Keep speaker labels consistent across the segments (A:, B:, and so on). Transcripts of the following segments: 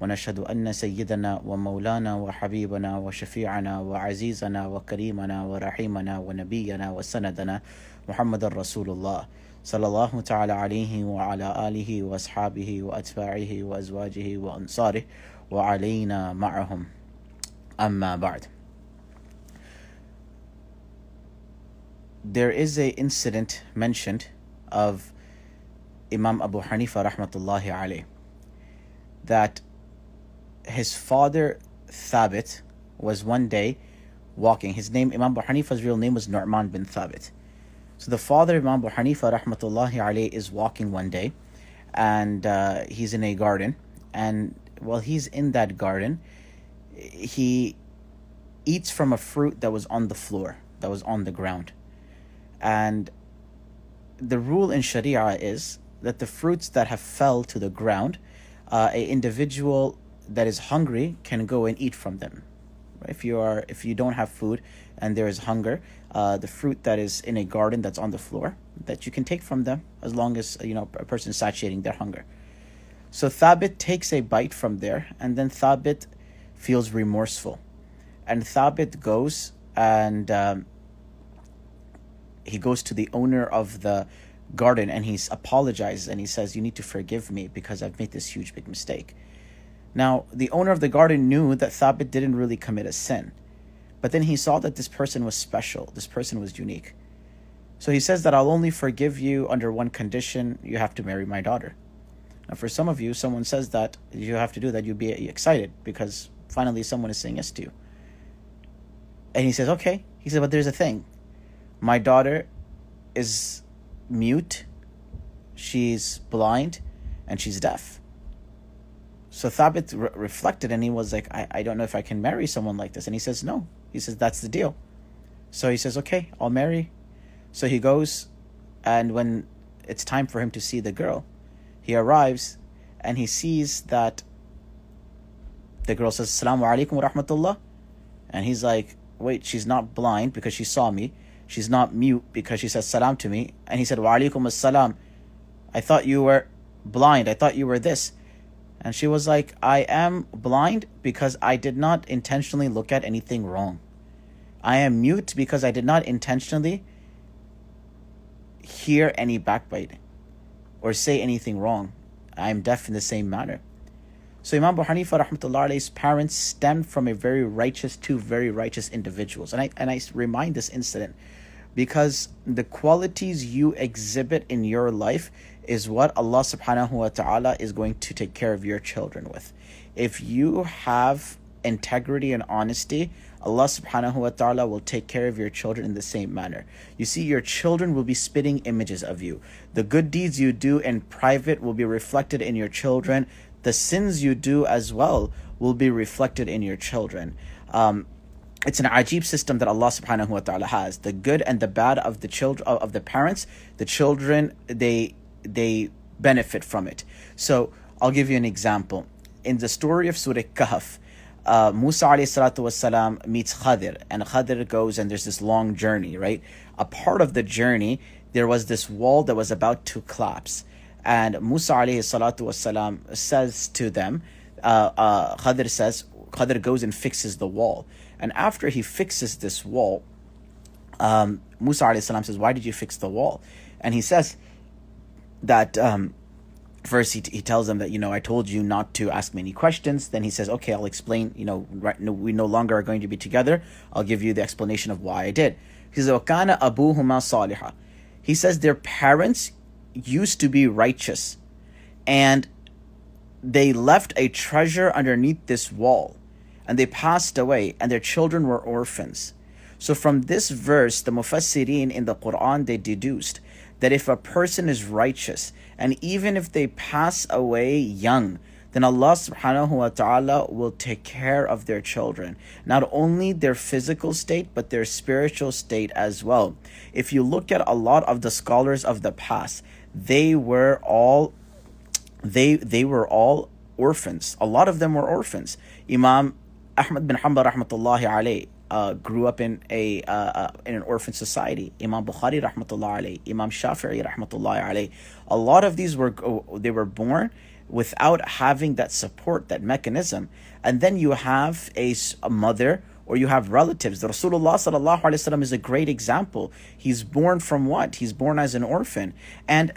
A: ونشهد أن سيدنا ومولانا وحبيبنا وشفيعنا وعزيزنا وكريمنا ورحيمنا ونبينا وسندنا محمد رسول الله صلى الله تعالى عليه وعلى آله وأصحابه وأتباعه وأزواجه وأنصاره وعلينا معهم. أما بعد. There is a incident mentioned of Imam Abu Hanifa rahmatullahi alayh that his father Thabit was one day walking. His name, Imam Abu Hanifa's real name was Nu'man bin Thabit. So the father, Imam Abu Hanifa rahmatullahi alayh, is walking one day and uh, he's in a garden. And while he's in that garden, he eats from a fruit that was on the floor, that was on the ground. And the rule in Sharia is that the fruits that have fell to the ground, uh, a individual that is hungry can go and eat from them. If you are, if you don't have food and there is hunger, uh, the fruit that is in a garden that's on the floor that you can take from them as long as you know a person is satiating their hunger. So Thabit takes a bite from there, and then Thabit feels remorseful, and Thabit goes and um, he goes to the owner of the garden and he apologizes and he says, "You need to forgive me because I've made this huge big mistake." Now, the owner of the garden knew that Thabit didn't really commit a sin, but then he saw that this person was special, this person was unique. So he says that I'll only forgive you under one condition you have to marry my daughter. Now, for some of you, someone says that you have to do that, you'd be excited because finally someone is saying yes to you. And he says, okay. He said, but there's a thing. My daughter is mute, she's blind, and she's deaf. So Thabit re- reflected and he was like, I, I don't know if I can marry someone like this. And he says, No. He says, That's the deal. So he says, Okay, I'll marry. So he goes, and when it's time for him to see the girl, he arrives and he sees that the girl says, Assalamu alaikum wa rahmatullah. And he's like, Wait, she's not blind because she saw me. She's not mute because she says salam to me. And he said, Wa alaikum assalam. I thought you were blind. I thought you were this. And she was like, I am blind because I did not intentionally look at anything wrong. I am mute because I did not intentionally hear any backbiting or say anything wrong. I am deaf in the same manner. So Imam Abu Hanifa rahmatullah parents stemmed from a very righteous, two very righteous individuals. And I and I remind this incident because the qualities you exhibit in your life is what Allah subhanahu wa ta'ala is going to take care of your children with. If you have integrity and honesty, Allah subhanahu wa ta'ala will take care of your children in the same manner. You see, your children will be spitting images of you. The good deeds you do in private will be reflected in your children. The sins you do as well will be reflected in your children. Um, it's an ajib system that Allah subhanahu wa ta'ala has. The good and the bad of the children of the parents, the children they they benefit from it. So I'll give you an example. In the story of Surah Kahf, uh, Musa wasalam meets Khadir, and Khadir goes and there's this long journey, right? A part of the journey, there was this wall that was about to collapse. And Musa wasalam says to them, uh, uh, Khadir says, Khadir goes and fixes the wall. And after he fixes this wall, um, Musa salam says, Why did you fix the wall? And he says that um, first he, he tells them that, you know, I told you not to ask me any questions. Then he says, Okay, I'll explain, you know, right, no, we no longer are going to be together. I'll give you the explanation of why I did. He says, Wakana. He says their parents used to be righteous and they left a treasure underneath this wall and they passed away and their children were orphans. So from this verse, the Mufassirin in the Quran, they deduced that if a person is righteous and even if they pass away young, then Allah subhanahu wa ta'ala will take care of their children. Not only their physical state, but their spiritual state as well. If you look at a lot of the scholars of the past, they were all they they were all orphans. A lot of them were orphans. Imam Ahmad bin Hanbal rahmatullahi uh, grew up in a uh, uh, in an orphan society. Imam Bukhari rahmatullahi alayh, Imam Shafi'i rahmatullahi alayh. A lot of these were they were born without having that support, that mechanism. And then you have a, a mother or you have relatives. The Rasulullah sallallahu alaihi wasallam is a great example. He's born from what? He's born as an orphan, and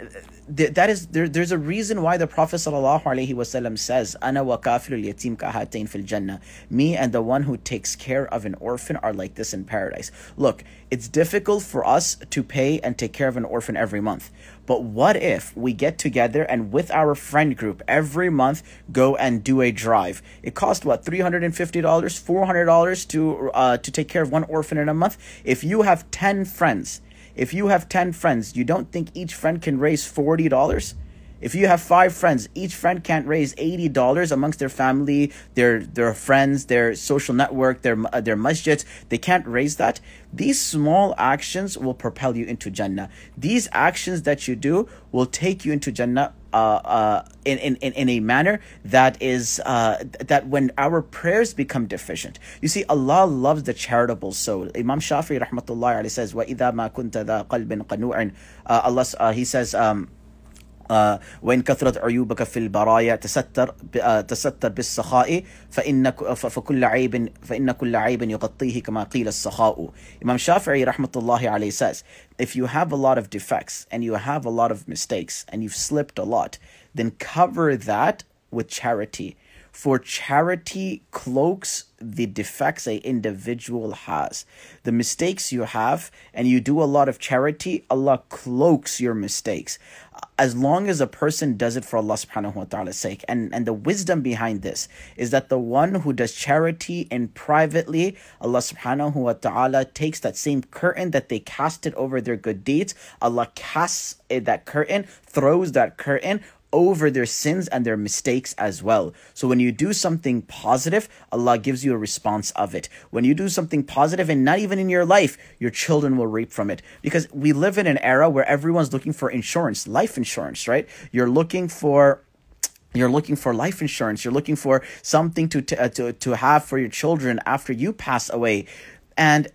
A: th- that is there. There's a reason why the Prophet wasallam says, "Ana wa kafilul yatim kahatain fil jannah." Me and the one who takes care of an orphan are like this in paradise. Look, it's difficult for us to pay and take care of an orphan every month. But what if we get together and with our friend group every month go and do a drive? It costs what three hundred and fifty dollars, four hundred dollars to uh, to take care of one orphan in a month. If you have ten friends, if you have ten friends, you don't think each friend can raise forty dollars? If you have five friends, each friend can't raise eighty dollars amongst their family, their their friends, their social network, their uh, their masjids. They can't raise that. These small actions will propel you into Jannah. These actions that you do will take you into Jannah uh, uh, in, in, in a manner that is uh, that when our prayers become deficient. You see, Allah loves the charitable soul. Imam Shafi rahmatullah says, وَإِذَا مَا كُنْتَ ذَا قَلْبٍ قَنُوعٍ Allah, uh, he says, um, وإن كثرت عيوبك في البرايا تستر تستر بالسخاء فإن فكل عيب فإن كل عيب يغطيه كما قيل السخاء Imam Shafi'i rahmatullahi alayhi says if you have a lot of defects and you have a lot of mistakes and you've slipped a lot then cover that with charity for charity cloaks the defects a individual has. The mistakes you have and you do a lot of charity allah cloaks your mistakes. As long as a person does it for Allah subhanahu wa ta'ala's sake. And, and the wisdom behind this is that the one who does charity in privately, Allah subhanahu wa ta'ala takes that same curtain that they casted over their good deeds, Allah casts eh, that curtain, throws that curtain over their sins and their mistakes as well. So when you do something positive, Allah gives you a response of it. When you do something positive and not even in your life, your children will reap from it. Because we live in an era where everyone's looking for insurance, life insurance, right? You're looking for you're looking for life insurance you're looking for something to, to to have for your children after you pass away and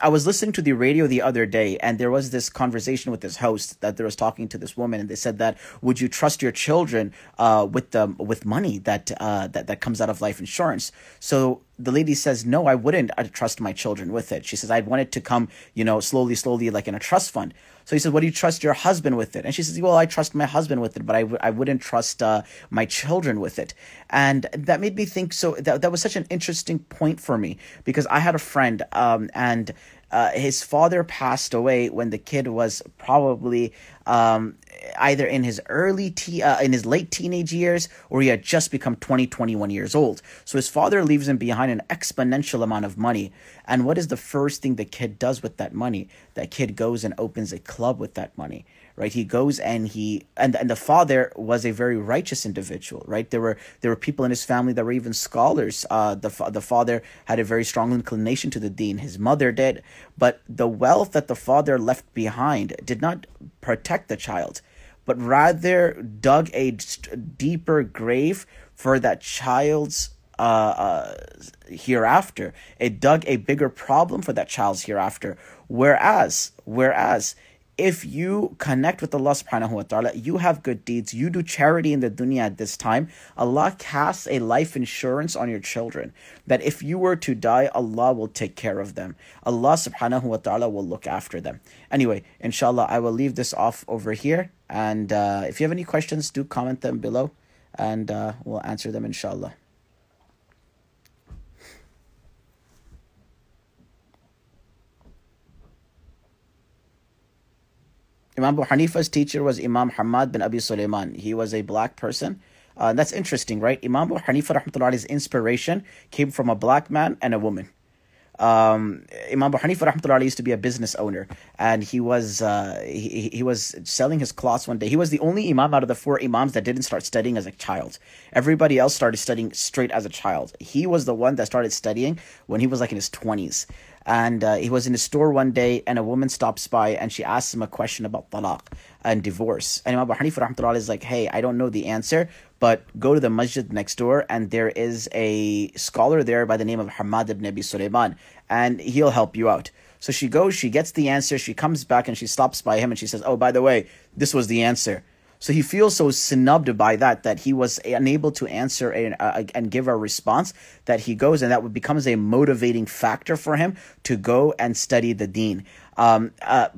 A: I was listening to the radio the other day, and there was this conversation with this host that there was talking to this woman, and they said that would you trust your children uh, with the with money that uh, that that comes out of life insurance? So the lady says, no, I wouldn't I trust my children with it. She says, I'd want it to come, you know, slowly, slowly, like in a trust fund. So he says, what do you trust your husband with it? And she says, well, I trust my husband with it, but I w- I wouldn't trust uh, my children with it. And that made me think, so that, that was such an interesting point for me because I had a friend um, and uh, his father passed away when the kid was probably um, either in his early te- uh, in his late teenage years or he had just become 20 21 years old. So his father leaves him behind an exponential amount of money. And what is the first thing the kid does with that money? That kid goes and opens a club with that money right? He goes and he and, and the father was a very righteous individual right? There were there were people in his family that were even scholars. Uh the, the father had a very strong inclination to the deen. His mother did. But the wealth that the father left behind did not protect the child but rather dug a deeper grave for that child's uh, uh, hereafter. It dug a bigger problem for that child's hereafter. Whereas, whereas if you connect with Allah subhanahu wa ta'ala, you have good deeds, you do charity in the dunya at this time, Allah casts a life insurance on your children that if you were to die, Allah will take care of them. Allah subhanahu wa ta'ala will look after them. Anyway, inshallah, I will leave this off over here. And uh, if you have any questions, do comment them below and uh, we'll answer them inshallah. Imam Abu Hanifa's teacher was Imam Hamad bin Abi Sulaiman. He was a black person. Uh, that's interesting, right? Imam Abu inspiration came from a black man and a woman. um, Imam Abu Hanifa rahmatullah used to be a business owner, and he was uh, he, he was selling his cloths one day. He was the only imam out of the four imams that didn't start studying as a child. Everybody else started studying straight as a child. He was the one that started studying when he was like in his twenties. And uh, he was in a store one day, and a woman stops by and she asks him a question about talaq and divorce. And Imam Abu Hanifa is like, hey, I don't know the answer, but go to the masjid next door, and there is a scholar there by the name of Hamad ibn Abi Sulaiman, and he'll help you out. So she goes, she gets the answer, she comes back and she stops by him and she says, Oh, by the way, this was the answer. So he feels so snubbed by that that he was unable to answer a, a, and give a response that he goes and that becomes a motivating factor for him to go and study the deen. Um, uh,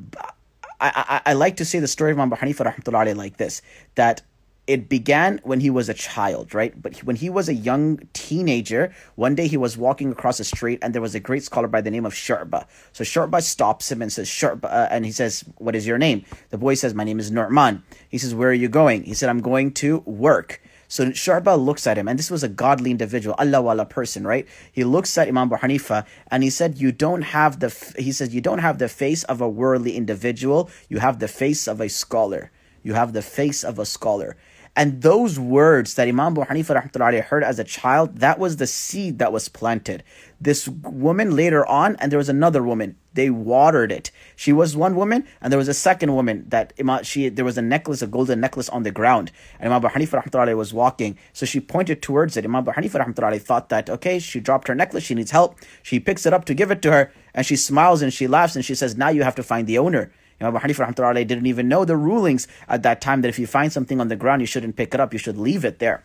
A: I, I, I, like to say the story of Imam Hanifa like this that it began when he was a child, right? But when he was a young teenager, one day he was walking across the street and there was a great scholar by the name of Shu'ba. So Shu'ba stops him and says, Shu'ba, uh, and he says, What is your name? The boy says, My name is Nu'man. He says, Where are you going? He said, I'm going to work. So Shu'ba looks at him, and this was a godly individual, Allah wala person, right? He looks at Imam Abu Hanifa and he said, You don't have the, he says, You don't have the face of a worldly individual, you have the face of a scholar. You have the face of a scholar. And those words that Imam Abu Hanifa heard as a child, that was the seed that was planted. This woman later on, and there was another woman, they watered it. She was one woman, and there was a second woman that Imam, she there was a necklace, a golden necklace on the ground, and Imam Abu Hanifa was walking. So she pointed towards it. Imam Abu Hanifa thought that okay, she dropped her necklace, she needs help. She picks it up to give it to her, and she smiles and she laughs and she says, "Now you have to find the owner." Imam Abu Hanifa didn't even know the rulings at that time that if you find something on the ground, you shouldn't pick it up, you should leave it there.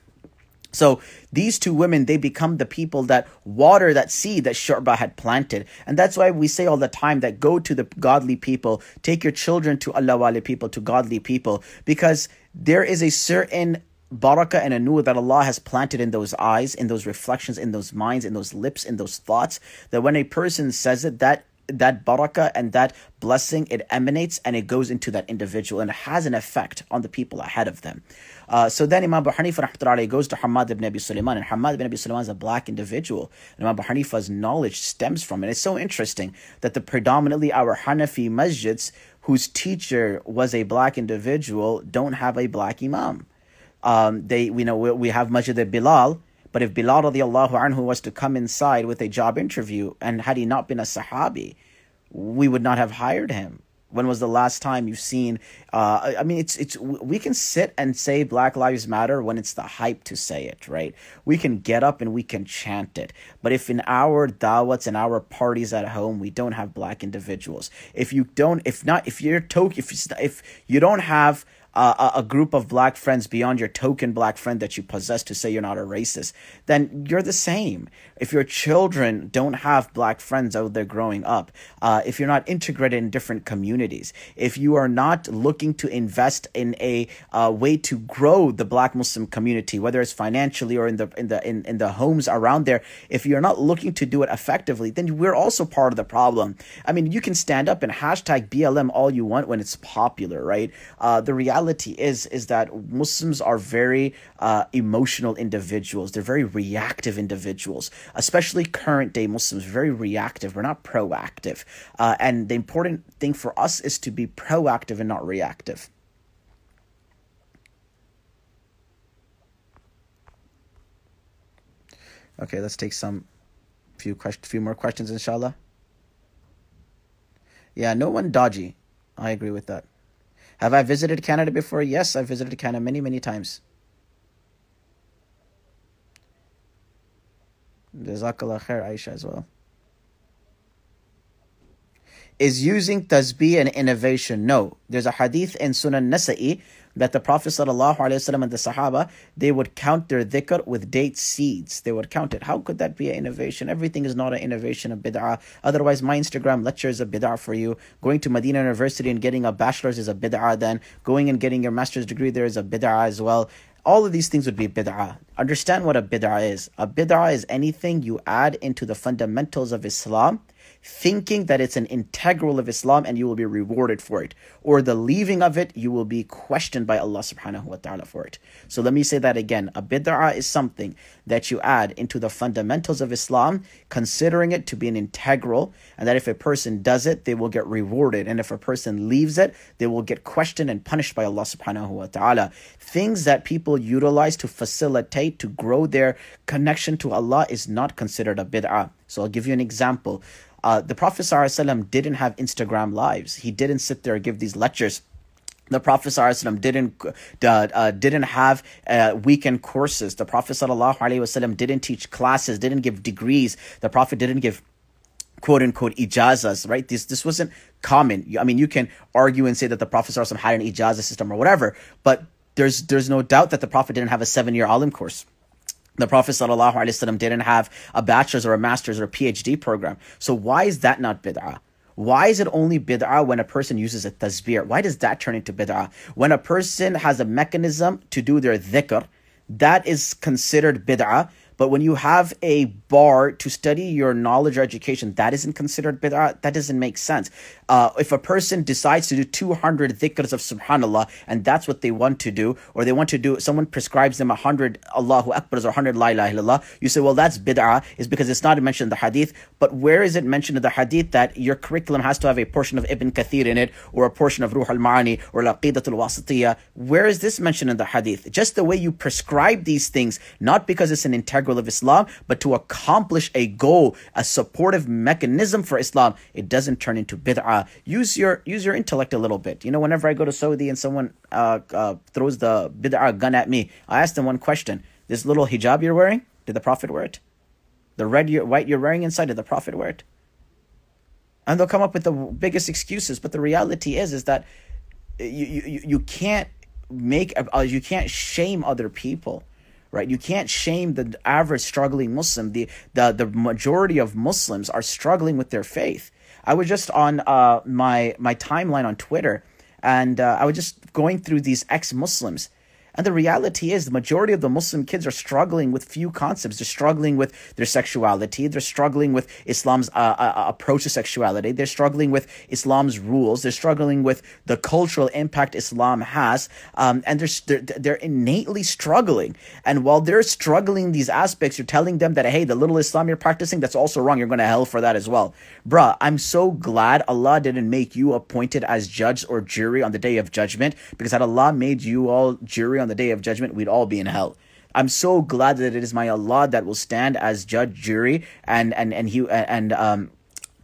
A: So these two women, they become the people that water that seed that Shu'ba had planted. And that's why we say all the time that go to the godly people, take your children to Allah wali people, to godly people, because there is a certain barakah and a that Allah has planted in those eyes, in those reflections, in those minds, in those lips, in those thoughts, that when a person says it, that that barakah and that blessing it emanates and it goes into that individual and has an effect on the people ahead of them. Uh, so then Imam Abu Hanifa goes to Hamad ibn Abi Sulaiman and Hamad ibn Abi Sulaiman is a black individual. And Imam Abu Hanifa's knowledge stems from it. It's so interesting that the predominantly our Hanafi masjids whose teacher was a black individual don't have a black imam. Um, they we know we, we have Masjid Bilal but if Bilal radiallahu anhu was to come inside with a job interview and had he not been a Sahabi, we would not have hired him. When was the last time you've seen? Uh, I mean, it's it's we can sit and say Black Lives Matter when it's the hype to say it, right? We can get up and we can chant it. But if in our dawats and our parties at home we don't have black individuals, if you don't, if not, if you're to, if if you don't have a group of black friends beyond your token black friend that you possess to say you're not a racist, then you're the same. If your children don't have black friends out there growing up, uh, if you're not integrated in different communities, if you are not looking to invest in a uh, way to grow the black Muslim community, whether it's financially or in the in the in, in the homes around there, if you're not looking to do it effectively, then we're also part of the problem. I mean, you can stand up and hashtag BLM all you want when it's popular, right? Uh, the reality reality is is that Muslims are very uh, emotional individuals. They're very reactive individuals, especially current day Muslims. Very reactive. We're not proactive, uh, and the important thing for us is to be proactive and not reactive. Okay, let's take some few question, few more questions, inshallah. Yeah, no one dodgy. I agree with that. Have I visited Canada before? Yes, I've visited Canada many, many times. Jazakallah khair, Aisha, as well. Is using tasbih an innovation? No. There's a hadith in Sunan Nasa'i that the Prophet ﷺ and the Sahaba, they would count their dhikr with date seeds. They would count it. How could that be an innovation? Everything is not an innovation of bid'ah. Otherwise, my Instagram lecture is a bid'ah for you. Going to Medina University and getting a bachelor's is a bid'ah then. Going and getting your master's degree there is a bid'ah as well. All of these things would be bid'ah. Understand what a bid'ah is. A bid'ah is anything you add into the fundamentals of Islam thinking that it's an integral of Islam and you will be rewarded for it. Or the leaving of it, you will be questioned by Allah subhanahu wa ta'ala for it. So let me say that again. A bid'ah is something that you add into the fundamentals of Islam, considering it to be an integral, and that if a person does it, they will get rewarded. And if a person leaves it, they will get questioned and punished by Allah subhanahu wa ta'ala. Things that people utilize to facilitate, to grow their connection to Allah is not considered a bid'ah. So I'll give you an example. Uh, the Prophet ﷺ didn't have Instagram lives. He didn't sit there and give these lectures. The Prophet ﷺ didn't uh, uh, didn't have uh, weekend courses. The Prophet ﷺ didn't teach classes, didn't give degrees. The Prophet didn't give quote unquote ijazas, right? This this wasn't common. I mean, you can argue and say that the Prophet ﷺ had an ijaza system or whatever, but there's there's no doubt that the Prophet didn't have a seven year alim course. the Prophet ﷺ didn't have a bachelor's or a master's or a PhD program. So why is that not bid'ah? Why is it only bid'ah when a person uses a tasbih? Why does that turn into bid'ah? When a person has a mechanism to do their dhikr, that is considered bid'ah. But when you have a bar to study your knowledge or education, that isn't considered bid'ah. That doesn't make sense. Uh, if a person decides to do 200 dhikrs of subhanallah and that's what they want to do, or they want to do, someone prescribes them 100 Allahu Akbars or 100 La ilaha illallah, you say, well, that's bid'ah, is because it's not mentioned in the hadith. But where is it mentioned in the hadith that your curriculum has to have a portion of Ibn Kathir in it, or a portion of Ruh al Ma'ani, or Laqidat al Wasitiyah? Where is this mentioned in the hadith? Just the way you prescribe these things, not because it's an integral of Islam, but to accomplish a goal, a supportive mechanism for Islam, it doesn't turn into bid'ah. Use your use your intellect a little bit. You know, whenever I go to Saudi and someone uh, uh, throws the bid'ah gun at me, I ask them one question: This little hijab you're wearing, did the Prophet wear it? The red, you're, white you're wearing inside, did the Prophet wear it? And they'll come up with the biggest excuses. But the reality is, is that you you, you can't make uh, you can't shame other people right? You can't shame the average struggling Muslim. The, the, the majority of Muslims are struggling with their faith. I was just on uh, my, my timeline on Twitter and uh, I was just going through these ex Muslims and the reality is, the majority of the Muslim kids are struggling with few concepts. They're struggling with their sexuality. They're struggling with Islam's uh, uh, uh, approach to sexuality. They're struggling with Islam's rules. They're struggling with the cultural impact Islam has. Um, and they're, they're, they're innately struggling. And while they're struggling these aspects, you're telling them that, hey, the little Islam you're practicing, that's also wrong. You're going to hell for that as well. Bruh, I'm so glad Allah didn't make you appointed as judge or jury on the day of judgment because had Allah made you all jury on the day of judgment, we'd all be in hell. I'm so glad that it is my Allah that will stand as judge, jury, and and and he and um,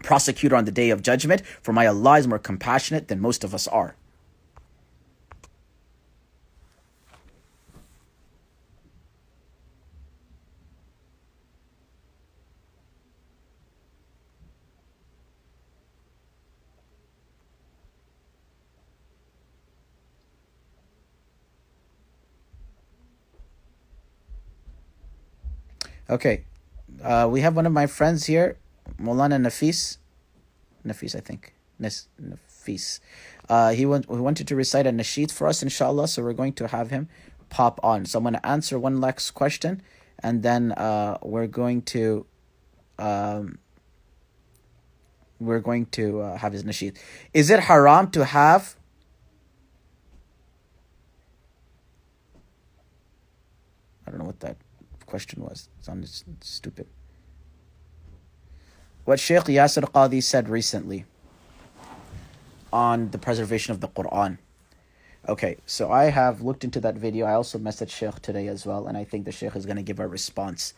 A: prosecutor on the day of judgment. For my Allah is more compassionate than most of us are. Okay, uh, we have one of my friends here, Molana Nafis. Nafis, I think. Nafis. Uh, he, want, he wanted to recite a nasheed for us, inshallah, so we're going to have him pop on. So I'm going to answer one last question, and then uh, we're going to. Um, we're going to uh, have his nasheed. Is it haram to have I don't know what that question was. It sounded stupid. What Sheikh Yasir Qadhi said recently on the preservation of the Quran. Okay, so I have looked into that video. I also messaged Sheikh today as well, and I think the Sheikh is going to give a response.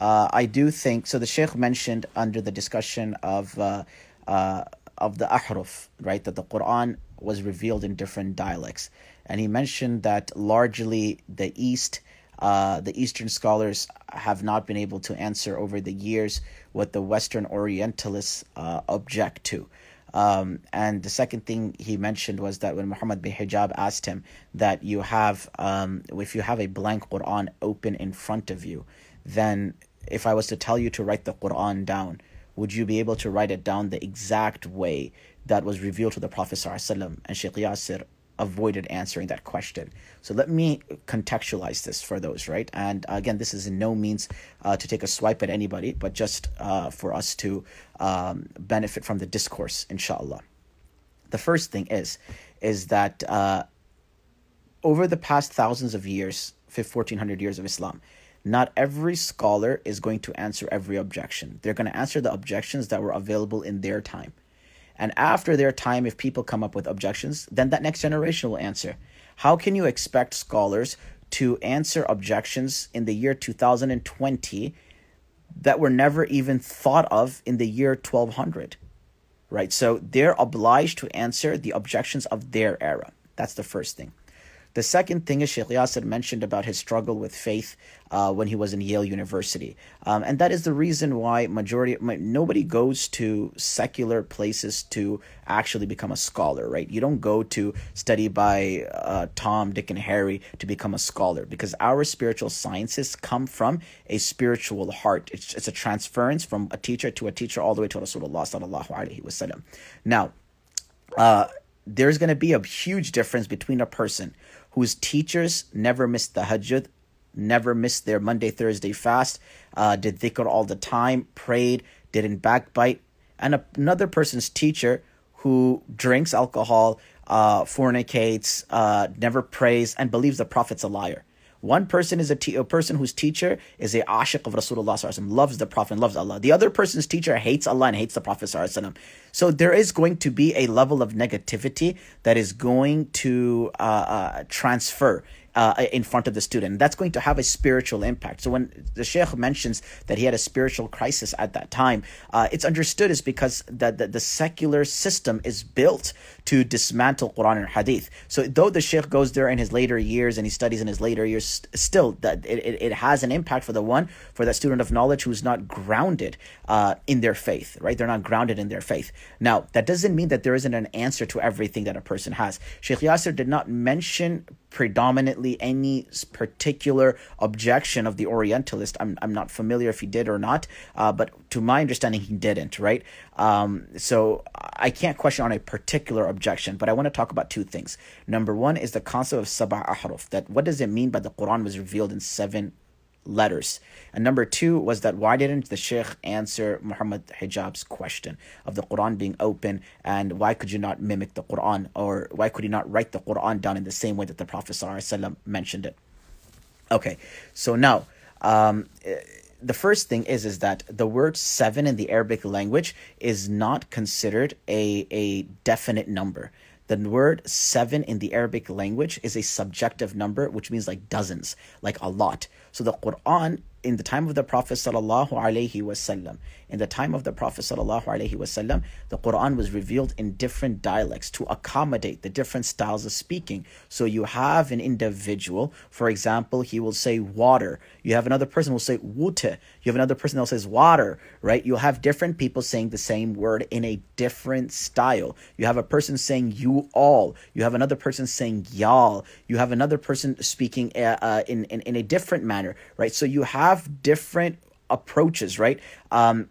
A: Uh, I do think so. The Sheikh mentioned under the discussion of uh, uh, of the ahruf, right, that the Quran was revealed in different dialects, and he mentioned that largely the East uh, the Eastern scholars have not been able to answer over the years what the Western Orientalists uh, object to. Um, and the second thing he mentioned was that when Muhammad bin Hijab asked him that you have, um, if you have a blank Quran open in front of you, then if I was to tell you to write the Quran down, would you be able to write it down the exact way that was revealed to the Prophet ﷺ? And Sheikh Yasir avoided answering that question. So let me contextualize this for those, right? And again, this is in no means uh, to take a swipe at anybody, but just uh, for us to um, benefit from the discourse, inshallah. The first thing is, is that uh, over the past thousands of years, 1400 years of Islam, not every scholar is going to answer every objection. They're going to answer the objections that were available in their time. And after their time, if people come up with objections, then that next generation will answer. How can you expect scholars to answer objections in the year 2020 that were never even thought of in the year 1200? Right? So they're obliged to answer the objections of their era. That's the first thing. The second thing is Sheikh Yasir mentioned about his struggle with faith uh, when he was in Yale University, um, and that is the reason why majority nobody goes to secular places to actually become a scholar, right? You don't go to study by uh, Tom, Dick, and Harry to become a scholar because our spiritual sciences come from a spiritual heart. It's, it's a transference from a teacher to a teacher all the way to Rasulullah sallallahu alaihi wasallam. Now. Uh, there's going to be a huge difference between a person whose teachers never missed the tahajjud, never missed their Monday, Thursday fast, uh, did dhikr all the time, prayed, didn't backbite, and a, another person's teacher who drinks alcohol, uh, fornicates, uh, never prays, and believes the Prophet's a liar. One person is a, te- a person whose teacher is a ashiq of Rasulullah loves the Prophet and loves Allah. The other person's teacher hates Allah and hates the Prophet So there is going to be a level of negativity that is going to uh, uh, transfer uh, in front of the student. That's going to have a spiritual impact. So when the Sheikh mentions that he had a spiritual crisis at that time, uh, it's understood is because the, the, the, secular system is built to dismantle Quran and Hadith. So though the Sheikh goes there in his later years and he studies in his later years, still that it, it, it has an impact for the one, for that student of knowledge who's not grounded uh, in their faith, right? They're not grounded in their faith. Now, that doesn't mean that there isn't an answer to everything that a person has. Sheikh Yasir did not mention predominantly any particular objection of the Orientalist. I'm, I'm not familiar if he did or not, uh, but to my understanding, he didn't, right? Um, so I can't question on a particular objection, but I want to talk about two things. Number one is the concept of sab'ah ahruf, that what does it mean by the Quran was revealed in seven letters. And number two was that why didn't the Sheikh answer Muhammad Hijab's question of the Quran being open and why could you not mimic the Quran or why could he not write the Quran down in the same way that the Prophet mentioned it? Okay, so now um, the first thing is is that the word seven in the Arabic language is not considered a, a definite number. The word seven in the Arabic language is a subjective number, which means like dozens, like a lot. So the Quran in the time of the Prophet sallallahu alaihi wasallam, in the time of the Prophet sallallahu alaihi wasallam, the Quran was revealed in different dialects to accommodate the different styles of speaking. So you have an individual, for example, he will say water. You have another person who will say wute. You have another person that says water, right? You'll have different people saying the same word in a different style. You have a person saying you all. You have another person saying y'all. You have another person speaking uh, uh, in, in in a different manner, right? So you have have different approaches, right? Um,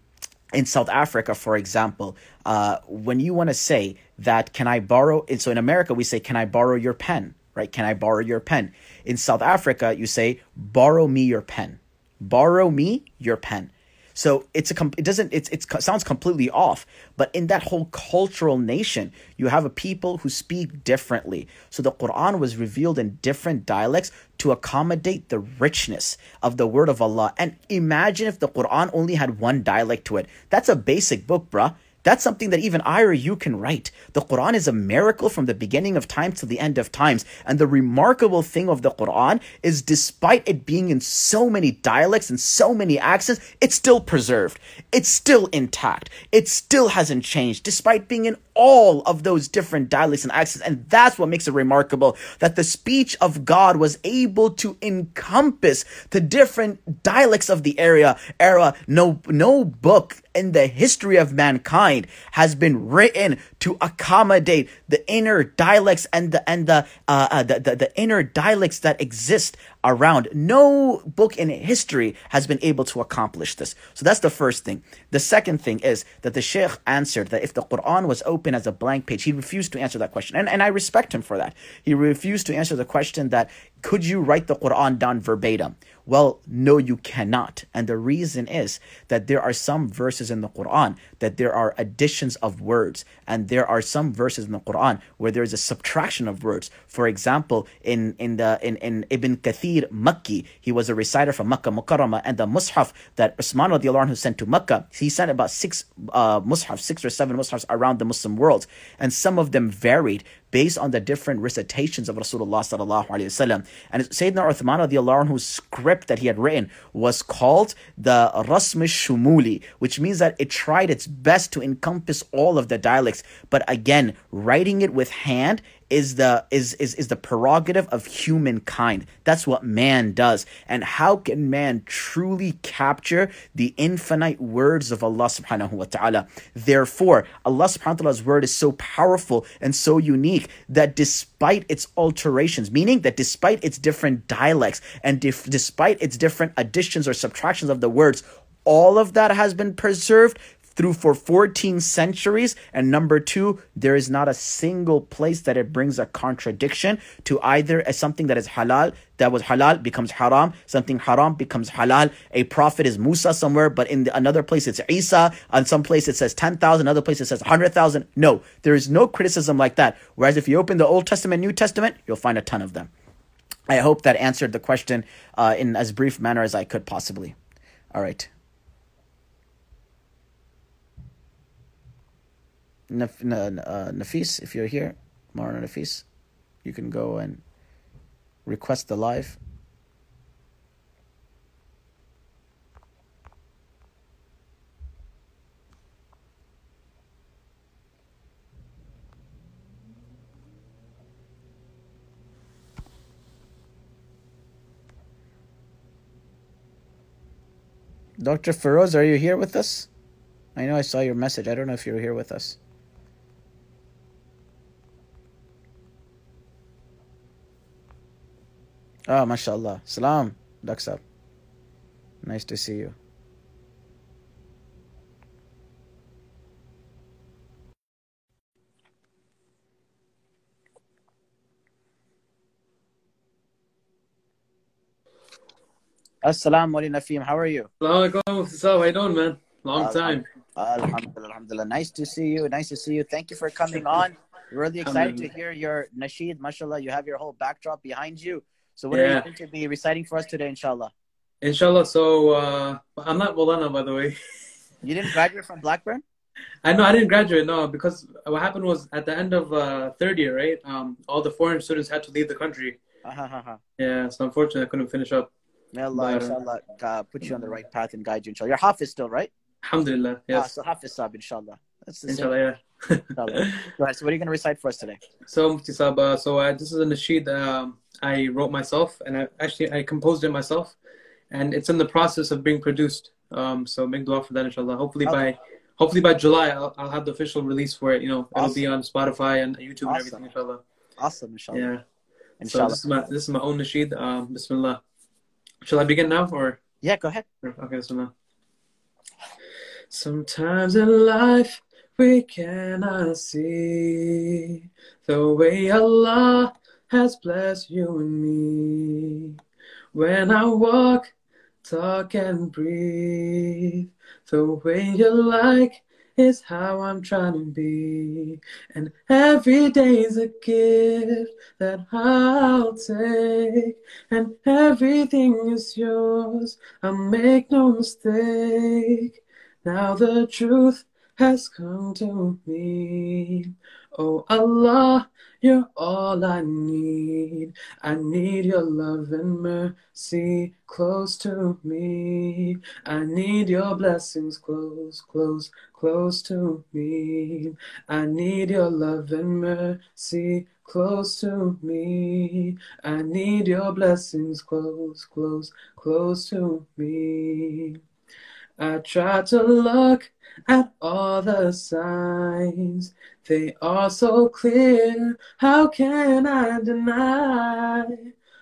A: in South Africa, for example, uh, when you want to say that, can I borrow? And So in America, we say, can I borrow your pen? Right? Can I borrow your pen? In South Africa, you say, borrow me your pen. Borrow me your pen. So it's a it doesn't it's it sounds completely off, but in that whole cultural nation, you have a people who speak differently. So the Quran was revealed in different dialects to accommodate the richness of the word of Allah. And imagine if the Quran only had one dialect to it. That's a basic book, bruh. That's something that even I or you can write. The Quran is a miracle from the beginning of time to the end of times. And the remarkable thing of the Quran is despite it being in so many dialects and so many accents, it's still preserved. It's still intact. It still hasn't changed despite being in all of those different dialects and accents. And that's what makes it remarkable that the speech of God was able to encompass the different dialects of the area era. No, no book in the history of mankind has been written to accommodate the inner dialects and the and the uh, uh the, the, the inner dialects that exist around. No book in history has been able to accomplish this. So that's the first thing. The second thing is that the Sheikh answered that if the Quran was open as a blank page, he refused to answer that question. And, and I respect him for that. He refused to answer the question that could you write the Quran down verbatim? Well, no, you cannot. And the reason is that there are some verses in the Quran that there are additions of words, and there are some verses in the Quran where there is a subtraction of words. For example, in in the in, in Ibn Kathir Makki, he was a reciter from Makkah Mukarramah, and the Mus'haf that Usman anhu sent to Makkah, he sent about six uh, Mus'haf, six or seven Mus'hafs around the Muslim world, and some of them varied based on the different recitations of Rasulullah sallallahu alaihi wasallam. And Sayyidina Uthman radiallahu anhu's script that he had written was called the Rasm Shumuli, which means that it tried its best to encompass all of the dialects. But again, writing it with hand is the is, is is the prerogative of humankind. That's what man does. And how can man truly capture the infinite words of Allah subhanahu wa ta'ala? Therefore, Allah subhanahu wa ta'ala's word is so powerful and so unique that despite its alterations, meaning that despite its different dialects and despite its different additions or subtractions of the words, all of that has been preserved through for 14 centuries. And number two, there is not a single place that it brings a contradiction to either as something that is halal, that was halal becomes haram, something haram becomes halal. A prophet is Musa somewhere, but in the, another place it's Isa, on some place it says 10,000, another place it says 100,000. No, there is no criticism like that. Whereas if you open the Old Testament, New Testament, you'll find a ton of them. I hope that answered the question uh, in as brief manner as I could possibly. All right. Uh, Nafis, if you're here, Molana Nafis, you can go and request the live. Dr. Feroz, are you here with us? I know I saw your message. I don't know if you're here with us. Oh, mashallah. Salam, Daksab. Nice to see you. Assalamu alaikum, How are you?
B: Assalamu alaikum. How you doing, man? Long time.
A: Alhamdulillah, alhamdulillah. Nice to see you. Nice to see you. Thank you for coming on. Really excited to hear your nasheed. Mashallah, you have your whole backdrop behind you. So what yeah. are you going to be reciting for us today, inshallah?
B: Inshallah. So uh, I'm not Molana, by the way.
A: you didn't graduate from Blackburn?
B: I know I didn't graduate, no, because what happened was at the end of uh, third year, right? Um, all the foreign students had to leave the country. Uh-huh. uh-huh. Yeah, so unfortunately I couldn't finish up.
A: May Allah, but, uh, inshallah, uh, put you on the right path and guide you, inshallah. You're Hafiz still, right?
B: Alhamdulillah, yes. Ah,
A: so Hafiz Sab, inshallah.
B: That's the inshallah, same. yeah.
A: Inshallah. Go ahead. So what are you going to recite for us today?
B: So, Mufti Sab, uh, so uh, this is a nasheed um, I wrote myself, and I actually I composed it myself, and it's in the process of being produced. Um, so make dua for that, inshallah. Hopefully okay. by hopefully by July I'll, I'll have the official release for it. You know, awesome. it'll be on Spotify and YouTube awesome. and everything, inshallah.
A: Awesome, inshallah.
B: Yeah. Inshallah. So this is my this is my own nasheed. Um, Bismillah. Shall I begin now or?
A: Yeah, go ahead.
B: Okay, Bismillah. Sometimes in life we cannot see the way Allah has blessed you and me. When I walk, talk, and breathe, the way you like is how I'm trying to be. And every day's a gift that I'll take, and everything is yours. I make no mistake. Now the truth has come to me. Oh Allah, you're all I need. I need your love and mercy close to me. I need your blessings close, close, close to me. I need your love and mercy close to me. I need your blessings close, close, close to me. I try to look at all the signs. They are so clear. How can I deny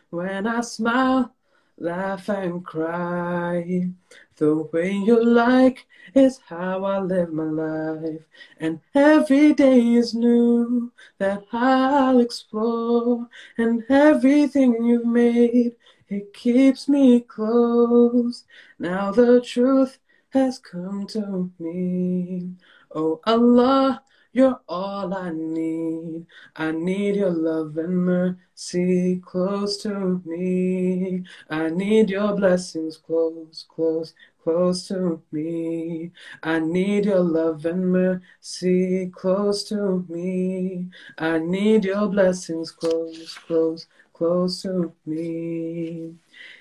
B: when I smile, laugh and cry. The way you like is how I live my life. And every day is new that I'll explore. And everything you've made, it keeps me close. Now the truth has come to me. Oh Allah, you're all I need. I need your love and mercy close to me. I need your blessings close, close, close to me. I need your love and mercy close to me. I need your blessings close, close, close to me.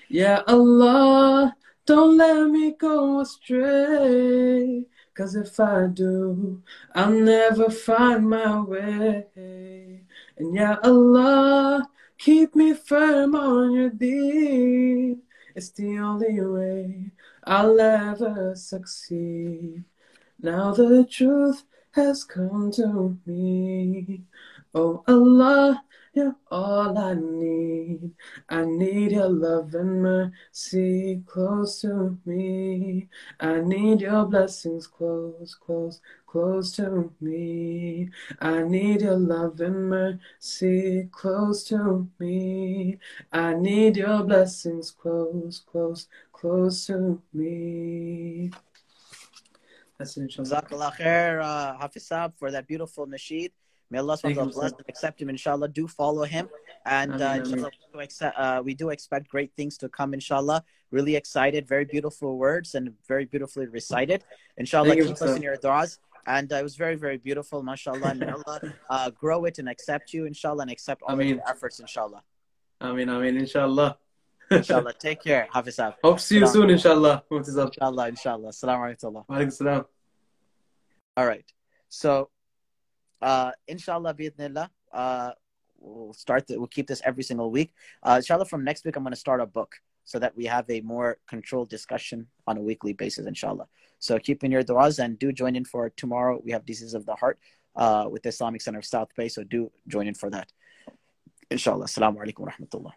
B: Yeah, Allah, don't let me go astray. Cause if I do, I'll never find my way. And yeah, Allah, keep me firm on your deed. It's the only way I'll ever succeed. Now the truth has come to me. Oh Allah, you're all I need. I need your love and mercy close to me. I need your blessings close, close, close to me. I need your love and mercy close to me. I need your blessings close, close, close to me. That's.
A: Jazakallah khair, uh, Hafiz for that beautiful nasheed. May Allah SWT bless and accept him, inshallah. Do follow him. And uh, inshallah, we do, accept, uh, we do expect great things to come, inshallah. Really excited. Very beautiful words and very beautifully recited. Inshallah, keep us in your du'as. And uh, it was very, very beautiful, mashallah. And may Allah uh, grow it and accept you, inshallah, and accept all
B: Ameen.
A: your efforts, inshallah.
B: Ameen, Ameen, inshallah.
A: Inshallah. Take care, Hafiz.
B: Hope to see you soon, inshallah. What is up?
A: Inshallah, inshallah. Assalamu alaikum.
B: Wa alaikum salam.
A: All right. So, uh, inshallah, bi'idhnillah, uh, we'll start, the, we'll keep this every single week. Uh, inshallah, from next week, I'm going to start a book so that we have a more controlled discussion on a weekly basis, inshallah. So keep in your du'as and do join in for tomorrow. We have Diseases of the Heart uh, with the Islamic Center of South Bay. So do join in for that. Inshallah. Assalamu alaikum wa rahmatullah.